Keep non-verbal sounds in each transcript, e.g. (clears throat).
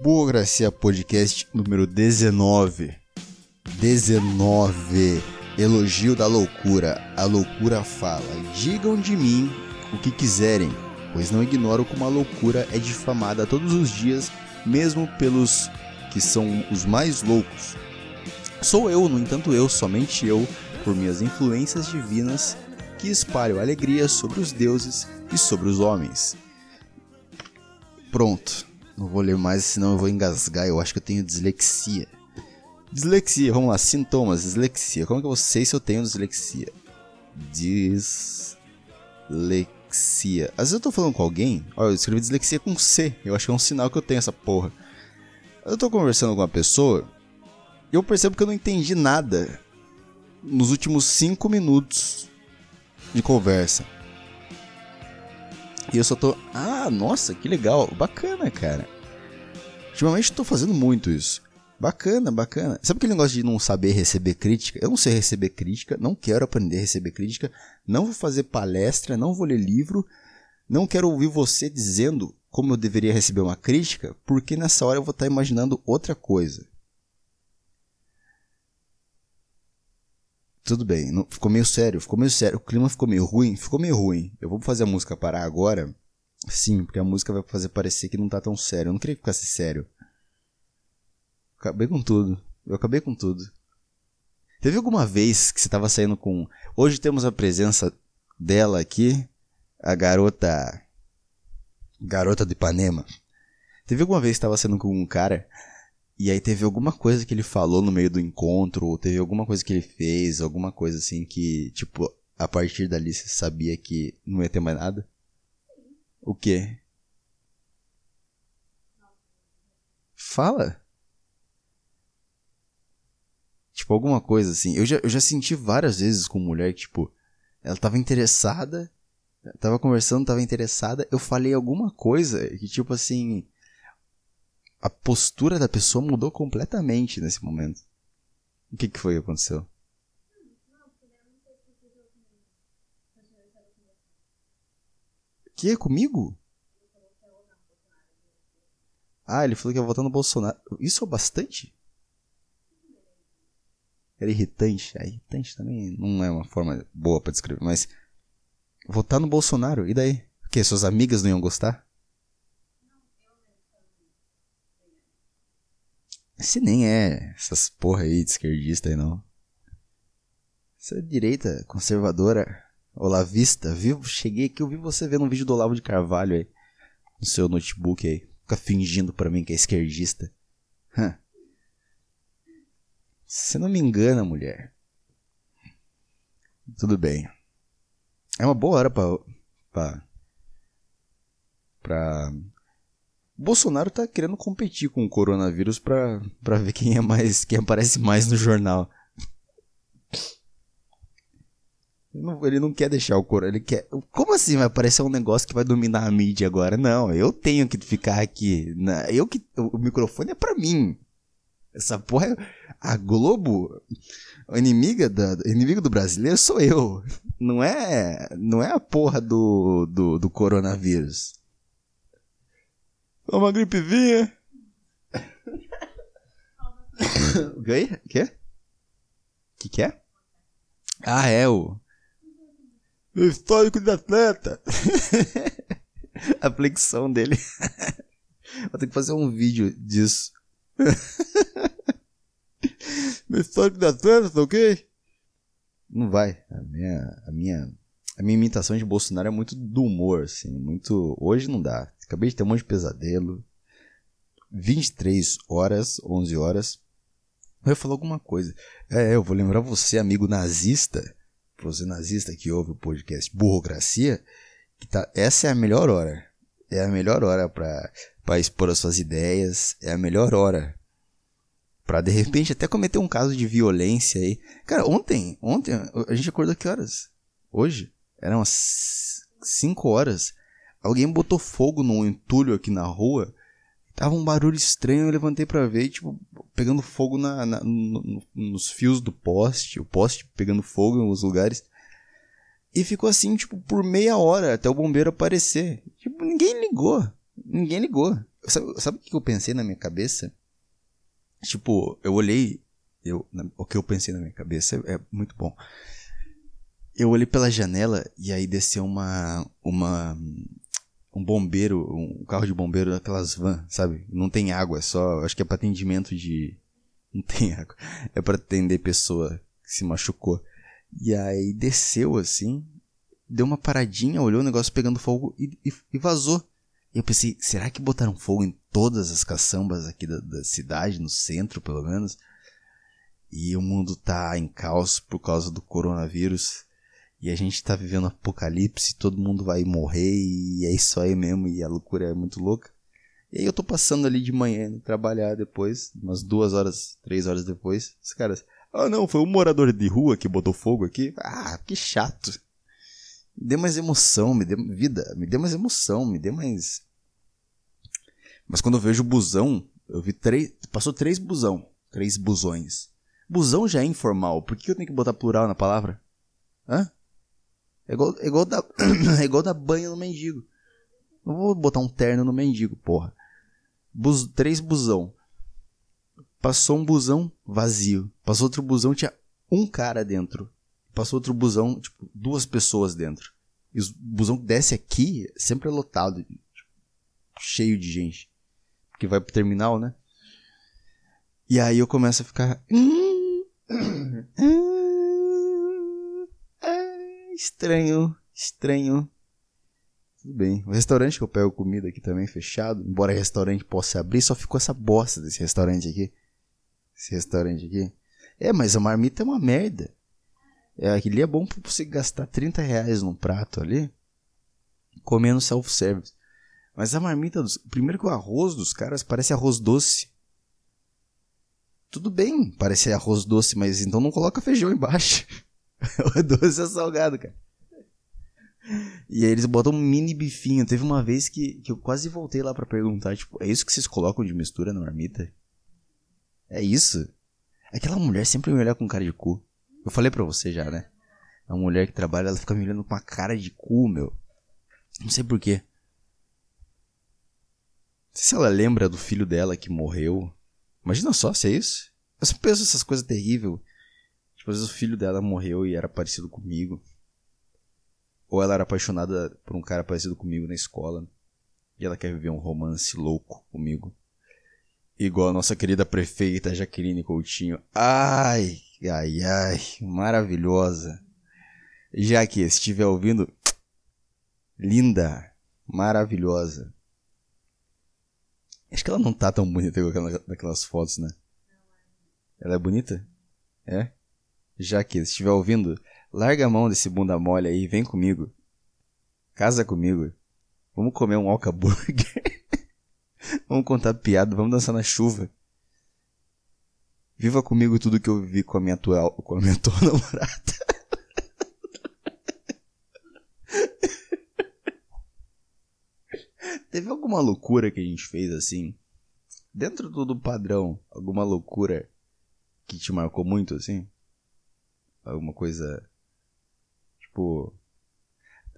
Burocracia Podcast número 19. 19. Elogio da loucura. A loucura fala. Digam de mim o que quiserem, pois não ignoro como a loucura é difamada todos os dias, mesmo pelos que são os mais loucos. Sou eu, no entanto, eu, somente eu, por minhas influências divinas, que espalho alegria sobre os deuses e sobre os homens. Pronto. Não vou ler mais, senão eu vou engasgar. Eu acho que eu tenho dislexia. Dislexia, vamos lá. Sintomas, dislexia. Como que eu sei se eu tenho dislexia? Dislexia. Às vezes eu tô falando com alguém. Olha, eu escrevi dislexia com C. Eu acho que é um sinal que eu tenho essa porra. Eu tô conversando com uma pessoa. E eu percebo que eu não entendi nada nos últimos 5 minutos de conversa. E eu só tô. Ah, nossa, que legal. Bacana, cara. Ultimamente eu tô fazendo muito isso. Bacana, bacana. Sabe aquele negócio de não saber receber crítica? Eu não sei receber crítica, não quero aprender a receber crítica, não vou fazer palestra, não vou ler livro, não quero ouvir você dizendo como eu deveria receber uma crítica, porque nessa hora eu vou estar imaginando outra coisa. Tudo bem, não, ficou meio sério, ficou meio sério. O clima ficou meio ruim, ficou meio ruim. Eu vou fazer a música parar agora. Sim, porque a música vai fazer parecer que não tá tão sério. Eu não queria que ficasse sério. Acabei com tudo. Eu acabei com tudo. Teve alguma vez que você tava saindo com. Hoje temos a presença dela aqui, a garota. Garota de Ipanema. Teve alguma vez que tava saindo com um cara e aí teve alguma coisa que ele falou no meio do encontro, ou teve alguma coisa que ele fez, alguma coisa assim que, tipo, a partir dali você sabia que não ia ter mais nada? O quê? Fala. Tipo, alguma coisa assim. Eu já, eu já senti várias vezes com mulher que, tipo, ela tava interessada, tava conversando, tava interessada, eu falei alguma coisa que, tipo assim, a postura da pessoa mudou completamente nesse momento. O que, que foi que aconteceu? Que é comigo? Ah, ele falou que ia votar no Bolsonaro. Isso é bastante? Era irritante. É, irritante também não é uma forma boa para descrever, mas votar no Bolsonaro, e daí? O que? Suas amigas não iam gostar? Esse nem é essas porra aí de esquerdista aí não. Essa direita conservadora, olavista, viu? Cheguei aqui, eu vi você vendo um vídeo do Olavo de Carvalho aí. No seu notebook aí. Fica fingindo pra mim que é esquerdista. Você não me engana, mulher. Tudo bem. É uma boa hora pra. pra. pra Bolsonaro tá querendo competir com o coronavírus pra, pra ver quem é mais. quem aparece mais no jornal. Ele não, ele não quer deixar o coronavírus. Ele quer. Como assim vai aparecer um negócio que vai dominar a mídia agora? Não, eu tenho que ficar aqui. Na, eu que. O microfone é pra mim. Essa porra é. A Globo. A inimiga da, inimigo do brasileiro sou eu. Não é. Não é a porra do, do, do coronavírus. Uma gripezinha. (coughs) Oi? Quê? Que que é? Ah, é o. O histórico de atleta. (laughs) A flexão dele. (laughs) Vou ter que fazer um vídeo disso. (laughs) Meu histórico de atleta, tá ok? Não vai. A minha, a minha, a minha imitação de Bolsonaro é muito do humor, assim. Muito. Hoje não dá. Acabei de ter um monte de pesadelo. 23 horas, 11 horas. Eu ia falar alguma coisa. É, eu vou lembrar você, amigo nazista, você nazista que ouve o podcast Burocracia, que tá, essa é a melhor hora. É a melhor hora para expor as suas ideias, é a melhor hora para de repente até cometer um caso de violência aí. Cara, ontem, ontem a gente acordou que horas? Hoje? Eram umas 5 horas. Alguém botou fogo num entulho aqui na rua. Tava um barulho estranho, eu levantei para ver, tipo, pegando fogo na, na no, nos fios do poste, o poste pegando fogo em alguns lugares. E ficou assim, tipo, por meia hora até o bombeiro aparecer. Tipo, ninguém ligou. Ninguém ligou. Sabe, sabe o que eu pensei na minha cabeça? Tipo, eu olhei. Eu, o que eu pensei na minha cabeça é, é muito bom. Eu olhei pela janela e aí desceu uma. uma um bombeiro, um carro de bombeiro daquelas van, sabe? Não tem água, é só. Acho que é para atendimento de. (laughs) Não tem água. É para atender pessoa que se machucou. E aí desceu assim, deu uma paradinha, olhou o negócio pegando fogo e, e, e vazou. E eu pensei, será que botaram fogo em todas as caçambas aqui da, da, cidade, no centro pelo menos? E o mundo tá em caos por causa do coronavírus. E a gente tá vivendo apocalipse, todo mundo vai morrer e é isso aí mesmo, e a loucura é muito louca. E aí eu tô passando ali de manhã trabalhar depois, umas duas horas, três horas depois, os caras, ah não, foi um morador de rua que botou fogo aqui. Ah, que chato. Me dê mais emoção, me dê vida, me dê mais emoção, me dê mais. Mas quando eu vejo busão, eu vi três. Passou três busão. Três busões. Busão já é informal. Por que eu tenho que botar plural na palavra? Hã? É igual, é igual, dar, (clears throat) é igual dar banho no mendigo. Não vou botar um terno no mendigo, porra. Bus, três busão. Passou um busão vazio. Passou outro busão, tinha um cara dentro passou outro busão, tipo, duas pessoas dentro. E o busão que desce aqui sempre é lotado, tipo, cheio de gente. Porque vai pro terminal, né? E aí eu começo a ficar. (clears throat) (clears throat) Estranho, estranho. Tudo bem. O restaurante que eu pego comida aqui também fechado. Embora restaurante possa abrir, só ficou essa bosta desse restaurante aqui. Esse restaurante aqui. É, mas a marmita é uma merda. É, aquele é bom pra você gastar 30 reais num prato ali, comendo self-service. Mas a marmita dos. Primeiro que o arroz dos caras parece arroz doce. Tudo bem, parece arroz doce, mas então não coloca feijão embaixo. (laughs) (laughs) o doce é salgado, cara. E aí eles botam um mini bifinho. Teve uma vez que, que eu quase voltei lá para perguntar, tipo, é isso que vocês colocam de mistura na marmita? É isso? Aquela mulher sempre me olha com cara de cu. Eu falei pra você já, né? A mulher que trabalha, ela fica me olhando com uma cara de cu, meu. Não sei porquê. Não sei se ela lembra do filho dela que morreu. Imagina só se é isso. Eu sempre penso essas coisas terríveis. Tipo, às vezes o filho dela morreu e era parecido comigo. Ou ela era apaixonada por um cara parecido comigo na escola. E ela quer viver um romance louco comigo. Igual a nossa querida prefeita Jaqueline Coutinho. Ai, ai, ai, maravilhosa. Já que estiver ouvindo, linda, maravilhosa. Acho que ela não tá tão bonita igual naquelas fotos, né? Ela é bonita? É? Já que estiver ouvindo, larga a mão desse bunda mole aí e vem comigo. Casa comigo. Vamos comer um alca burger. (laughs) vamos contar piada, vamos dançar na chuva. Viva comigo tudo que eu vivi com a minha atual, com a minha atual (laughs) namorada. (laughs) Teve alguma loucura que a gente fez assim? Dentro do padrão, alguma loucura que te marcou muito assim? Alguma coisa tipo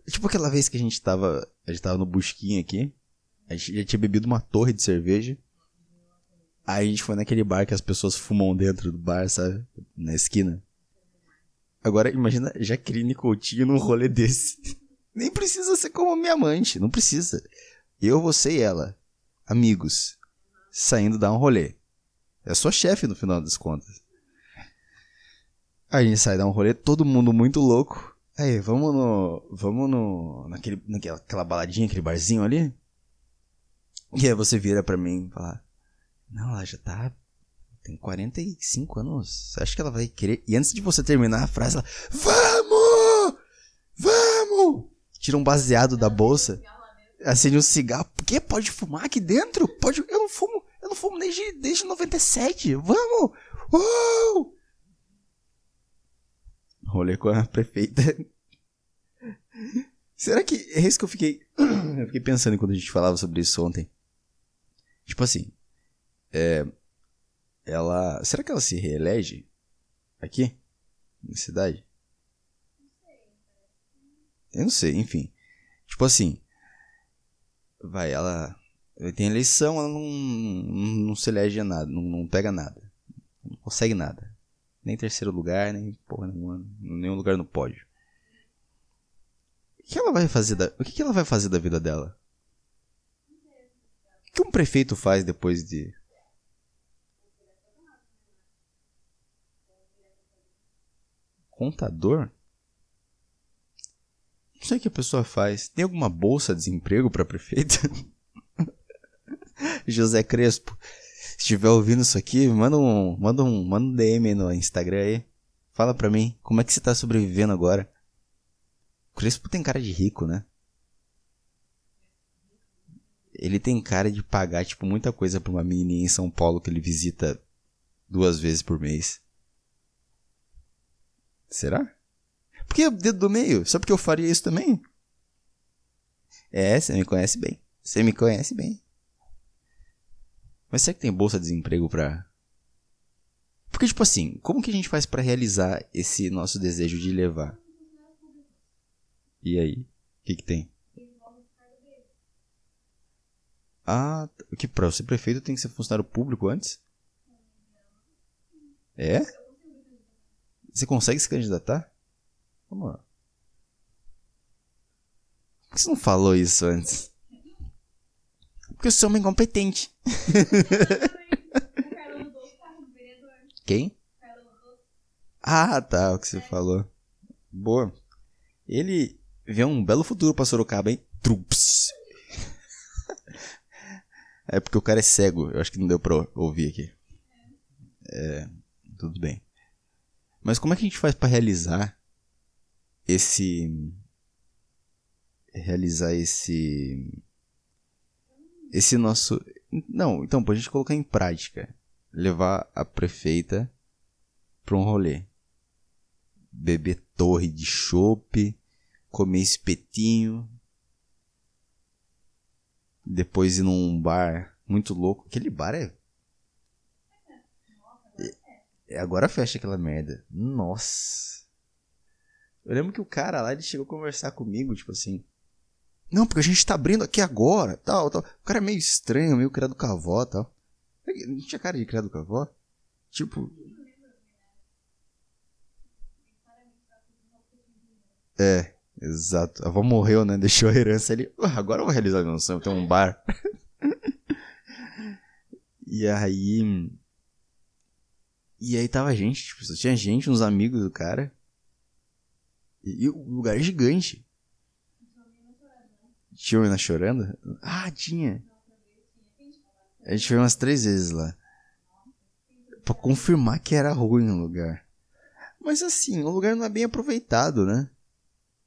tipo aquela vez que a gente tava, a gente tava no busquinho aqui a gente já tinha bebido uma torre de cerveja. Aí a gente foi naquele bar que as pessoas fumam dentro do bar, sabe? Na esquina. Agora imagina Jaqueline Coutinho num rolê desse. (laughs) Nem precisa ser como minha amante, não precisa. Eu, você e ela, amigos, saindo dar um rolê. É sua chefe no final das contas. A gente sai dar um rolê, todo mundo muito louco. Aí, vamos no. Vamos no. Naquele, naquela baladinha, aquele barzinho ali? E aí você vira para mim e fala: Não, ela já tá. Tem 45 anos. Você acha que ela vai querer. E antes de você terminar a frase, ela: Vamos! Vamos! Tira um baseado da bolsa. Acende um cigarro. Por? Pode fumar aqui dentro? Pode. Eu não fumo. Eu não fumo desde, desde 97. Vamos! Uou! Rolê com a prefeita. Será que é isso que eu fiquei. Eu fiquei pensando quando a gente falava sobre isso ontem. Tipo assim, é, ela. Será que ela se reelege aqui? Na cidade? Eu não sei, enfim. Tipo assim. Vai, ela. Tem eleição, ela não, não se elege a nada, não, não pega nada. Não consegue nada. Nem terceiro lugar, nem porra nenhuma, nenhum lugar no pódio. O que ela vai fazer da, o que, ela vai fazer da vida dela? O que um prefeito faz depois de contador? Não sei o que a pessoa faz. Tem alguma bolsa de desemprego para prefeito? (laughs) José Crespo, se estiver ouvindo isso aqui, manda um, manda um, manda um DM no Instagram aí. Fala pra mim, como é que você tá sobrevivendo agora? Crespo tem cara de rico, né? Ele tem cara de pagar, tipo, muita coisa pra uma menina em São Paulo que ele visita duas vezes por mês. Será? Porque o dedo do meio? Só porque eu faria isso também? É, você me conhece bem. Você me conhece bem. Mas será que tem bolsa de desemprego pra. Porque, tipo assim, como que a gente faz para realizar esse nosso desejo de levar? E aí? O que, que tem? Ah, que pra ser prefeito tem que ser funcionário público antes? É? Você consegue se candidatar? Vamos lá. Por que você não falou isso antes? Porque eu sou uma incompetente. (laughs) Quem? Ah, tá, o que você falou. Boa. Ele vê um belo futuro pra Sorocaba, hein? Trups. (laughs) É porque o cara é cego. Eu acho que não deu pra ouvir aqui. É, tudo bem. Mas como é que a gente faz para realizar esse realizar esse esse nosso. Não, então, pra gente colocar em prática. Levar a prefeita pra um rolê. Beber torre de chope, comer espetinho. Depois ir num bar muito louco. Aquele bar é. é agora fecha aquela merda. Nossa. Eu lembro que o cara lá ele chegou a conversar comigo, tipo assim. Não, porque a gente tá abrindo aqui agora, tal, tal. O cara é meio estranho, meio criado com a avó, tal. Não tinha cara de criado com a avó? Tipo... É, exato. A avó morreu, né? Deixou a herança ali. agora eu vou realizar minha sonho, tem um bar. (laughs) e aí... E aí tava gente, tipo, só tinha gente, uns amigos do cara. E o lugar é gigante. Tinha uma chorando? Ah, tinha. A gente foi umas três vezes lá. Pra confirmar que era ruim o lugar. Mas assim, o lugar não é bem aproveitado, né?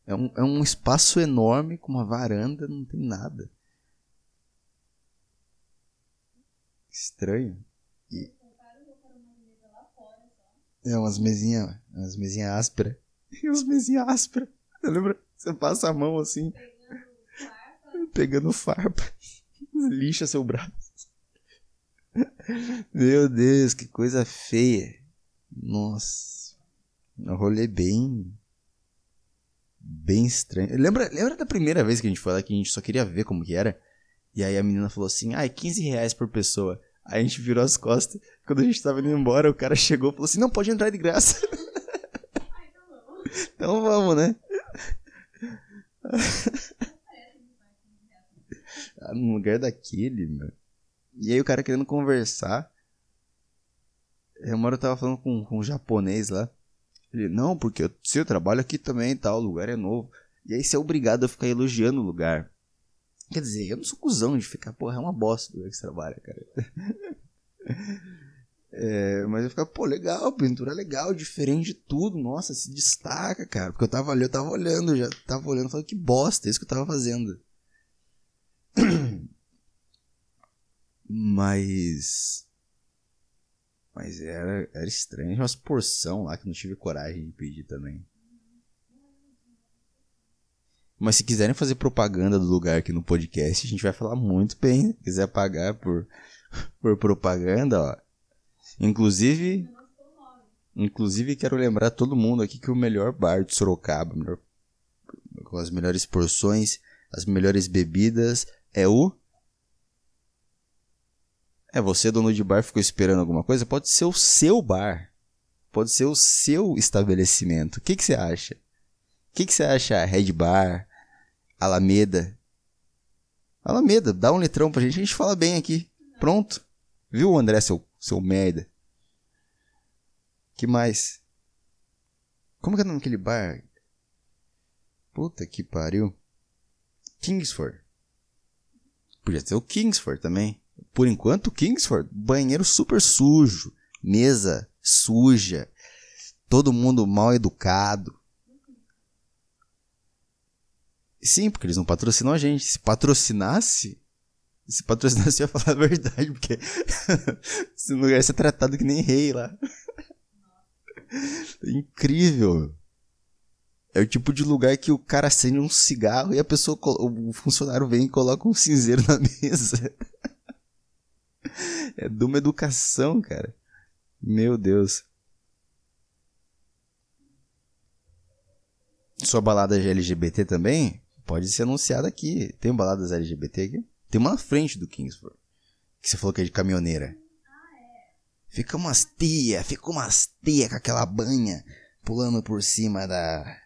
É um, é um espaço enorme com uma varanda, não tem nada. Estranho. E... É, umas mesinhas. Umas mesinhas ásperas. (laughs) Umas mesinhas ásperas. Lembra? Você passa a mão assim pegando farpa. (laughs) Lixa seu braço. (laughs) Meu Deus, que coisa feia. Nossa. Um rolê bem. Bem estranho. Lembra, lembra da primeira vez que a gente foi lá que a gente só queria ver como que era? E aí a menina falou assim: ah, é 15 reais por pessoa. Aí a gente virou as costas. Quando a gente tava indo embora, o cara chegou e falou assim: não, pode entrar de graça. (laughs) então vamos, né? Tá no lugar daquele. E aí o cara querendo conversar. Eu, hora eu tava falando com, com um japonês lá. Ele, não, porque eu, se eu trabalho aqui também tal, o lugar é novo. E aí você é obrigado a ficar elogiando o lugar. Quer dizer, eu não sou cuzão de ficar, porra, é uma bosta o lugar que você trabalha, cara. (laughs) é, mas eu ficava, pô, legal, pintura legal, diferente de tudo, nossa, se destaca, cara. Porque eu tava ali, eu tava olhando, já tava olhando, falando que bosta, é isso que eu tava fazendo. (coughs) Mas. Mas era, era estranho. Tinha umas porção lá que não tive coragem de pedir também. Mas se quiserem fazer propaganda do lugar aqui no podcast, a gente vai falar muito bem. Se quiser pagar por, (laughs) por propaganda, ó. Inclusive. Inclusive, quero lembrar todo mundo aqui que o melhor bar de Sorocaba, melhor, com as melhores porções, as melhores bebidas, é o É, você, dono de bar, ficou esperando alguma coisa? Pode ser o seu bar. Pode ser o seu estabelecimento. O que, que você acha? O que, que você acha? Red Bar, Alameda. Alameda, dá um letrão pra gente, a gente fala bem aqui. Pronto. Viu, André, seu, seu merda? que mais? Como que é o nome daquele bar? Puta que pariu. Kingsford. Podia ser o Kingsford também. Por enquanto, Kingsford, banheiro super sujo, mesa suja, todo mundo mal educado. Sim, porque eles não patrocinam a gente. Se patrocinasse, se patrocinasse, (laughs) eu ia falar a verdade, porque (laughs) esse lugar ia ser tratado que nem rei lá. (laughs) Incrível. É o tipo de lugar que o cara acende um cigarro e a pessoa, o funcionário vem e coloca um cinzeiro na (laughs) mesa. É de uma educação, cara. Meu Deus. Sua balada de LGBT também? Pode ser anunciada aqui. Tem baladas LGBT aqui? Tem uma na frente do Kingsford. Que você falou que é de caminhoneira. Fica umas tia, fica umas tia com aquela banha pulando por cima da,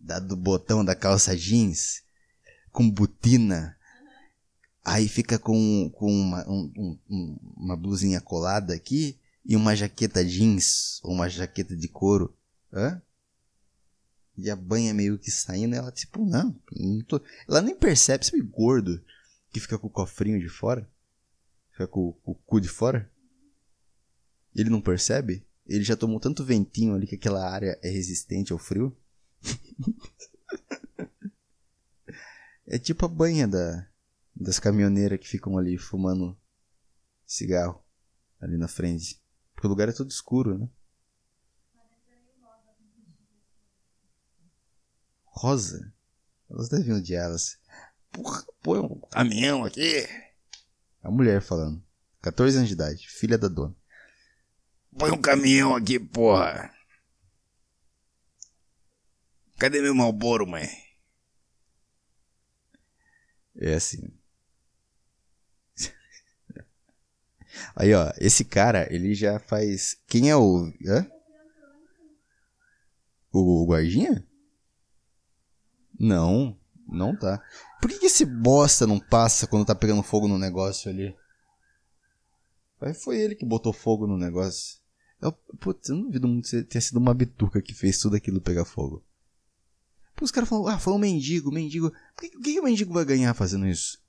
da do botão da calça jeans com botina. Aí fica com, com uma, um, um, uma blusinha colada aqui e uma jaqueta jeans ou uma jaqueta de couro. Hã? E a banha meio que saindo, ela tipo, não, não tô... ela nem percebe, sabe gordo que fica com o cofrinho de fora? Fica com, com o cu de fora? Ele não percebe? Ele já tomou tanto ventinho ali que aquela área é resistente ao frio? É tipo a banha da, das caminhoneiras que ficam ali fumando cigarro ali na frente. Porque o lugar é todo escuro, né? Rosa? Elas devem odiá-las. Porra, põe um caminhão aqui. A mulher falando. 14 anos de idade, filha da dona. Põe um caminhão aqui, porra. Cadê meu malboro, mãe? É assim. (laughs) Aí, ó, esse cara, ele já faz. Quem é o. Hã? O guardinha? Não, não tá. Por que, que esse bosta não passa quando tá pegando fogo no negócio ali? Foi ele que botou fogo no negócio. Eu, putz, eu não duvido muito ter sido uma bituca que fez tudo aquilo pegar fogo. Os caras falam, ah, foi um mendigo, mendigo. Que, o que, que o mendigo vai ganhar fazendo isso?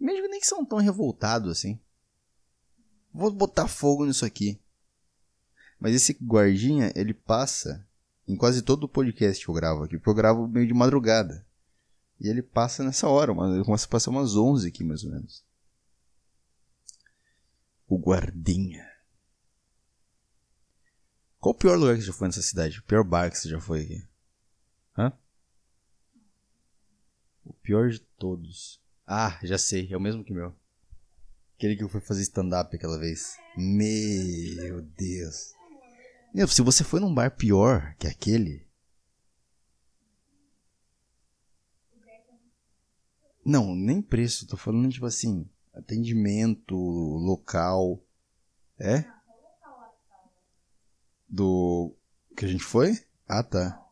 Mendigo nem são tão revoltados assim. Vou botar fogo nisso aqui. Mas esse guardinha, ele passa em quase todo o podcast que eu gravo aqui, porque eu gravo meio de madrugada. E ele passa nessa hora, ele começa a passar umas 11 aqui mais ou menos. O guardinha. Qual o pior lugar que você já foi nessa cidade? O pior bar que você já foi aqui? Hã? O pior de todos. Ah, já sei, é o mesmo que o meu. Aquele que eu fui fazer stand-up aquela vez. Meu Deus. Meu, se você foi num bar pior que aquele. Não, nem preço, tô falando tipo assim, atendimento, local. É? Do que a gente foi? Ah, tá.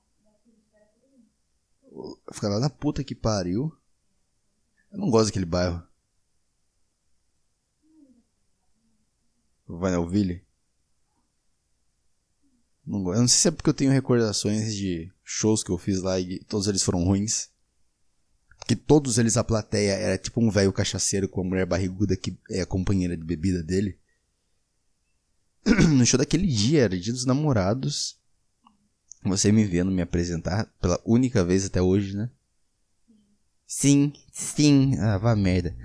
Ficar lá na puta que pariu. Eu não gosto daquele bairro. Vai na Alville? Não, eu não sei se é porque eu tenho recordações de shows que eu fiz lá e todos eles foram ruins. Que todos eles a plateia era tipo um velho cachaceiro com uma mulher barriguda que é a companheira de bebida dele. (clears throat) No show daquele dia, era dia dos namorados. Você me vendo me apresentar pela única vez até hoje, né? Sim, sim. Ah, vá merda.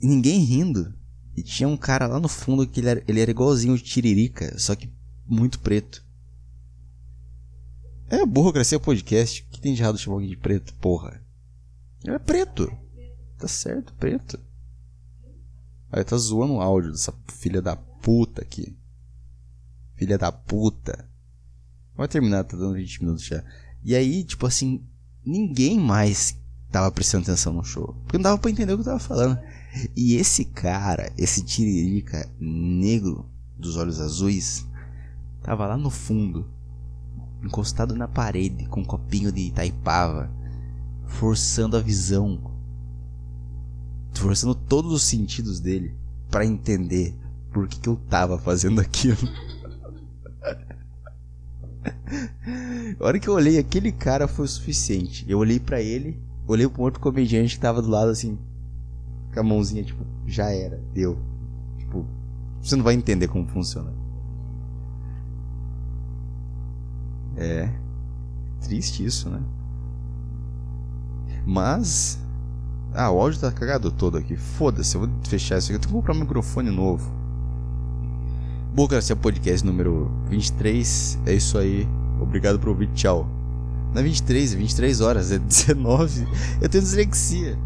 Ninguém rindo. E tinha um cara lá no fundo que ele era, ele era igualzinho o Tiririca, só que muito preto. É burocracia podcast. O que tem de errado chamar alguém de preto, porra? Ele é preto. Tá certo, preto. Aí tá zoando o áudio dessa filha da puta aqui. Filha da puta. Vai terminar, tá dando 20 minutos já. E aí, tipo assim, ninguém mais tava prestando atenção no show. Porque não dava pra entender o que eu tava falando. E esse cara, esse tiririca negro dos olhos azuis, tava lá no fundo, encostado na parede com um copinho de Itaipava, forçando a visão, forçando todos os sentidos dele para entender por que, que eu tava fazendo aquilo. (laughs) a hora que eu olhei aquele cara foi o suficiente. Eu olhei para ele, olhei pro outro comediante que tava do lado assim, com a mãozinha tipo, já era, deu. Tipo, você não vai entender como funciona. É. Triste isso, né? Mas. Ah, o áudio tá cagado todo aqui. Foda-se, eu vou fechar isso aqui. Eu tenho que comprar um microfone novo. Esse é o podcast número 23. É isso aí. Obrigado por ouvir. Tchau. É 23, é 23 horas, é 19. Eu tenho dislexia.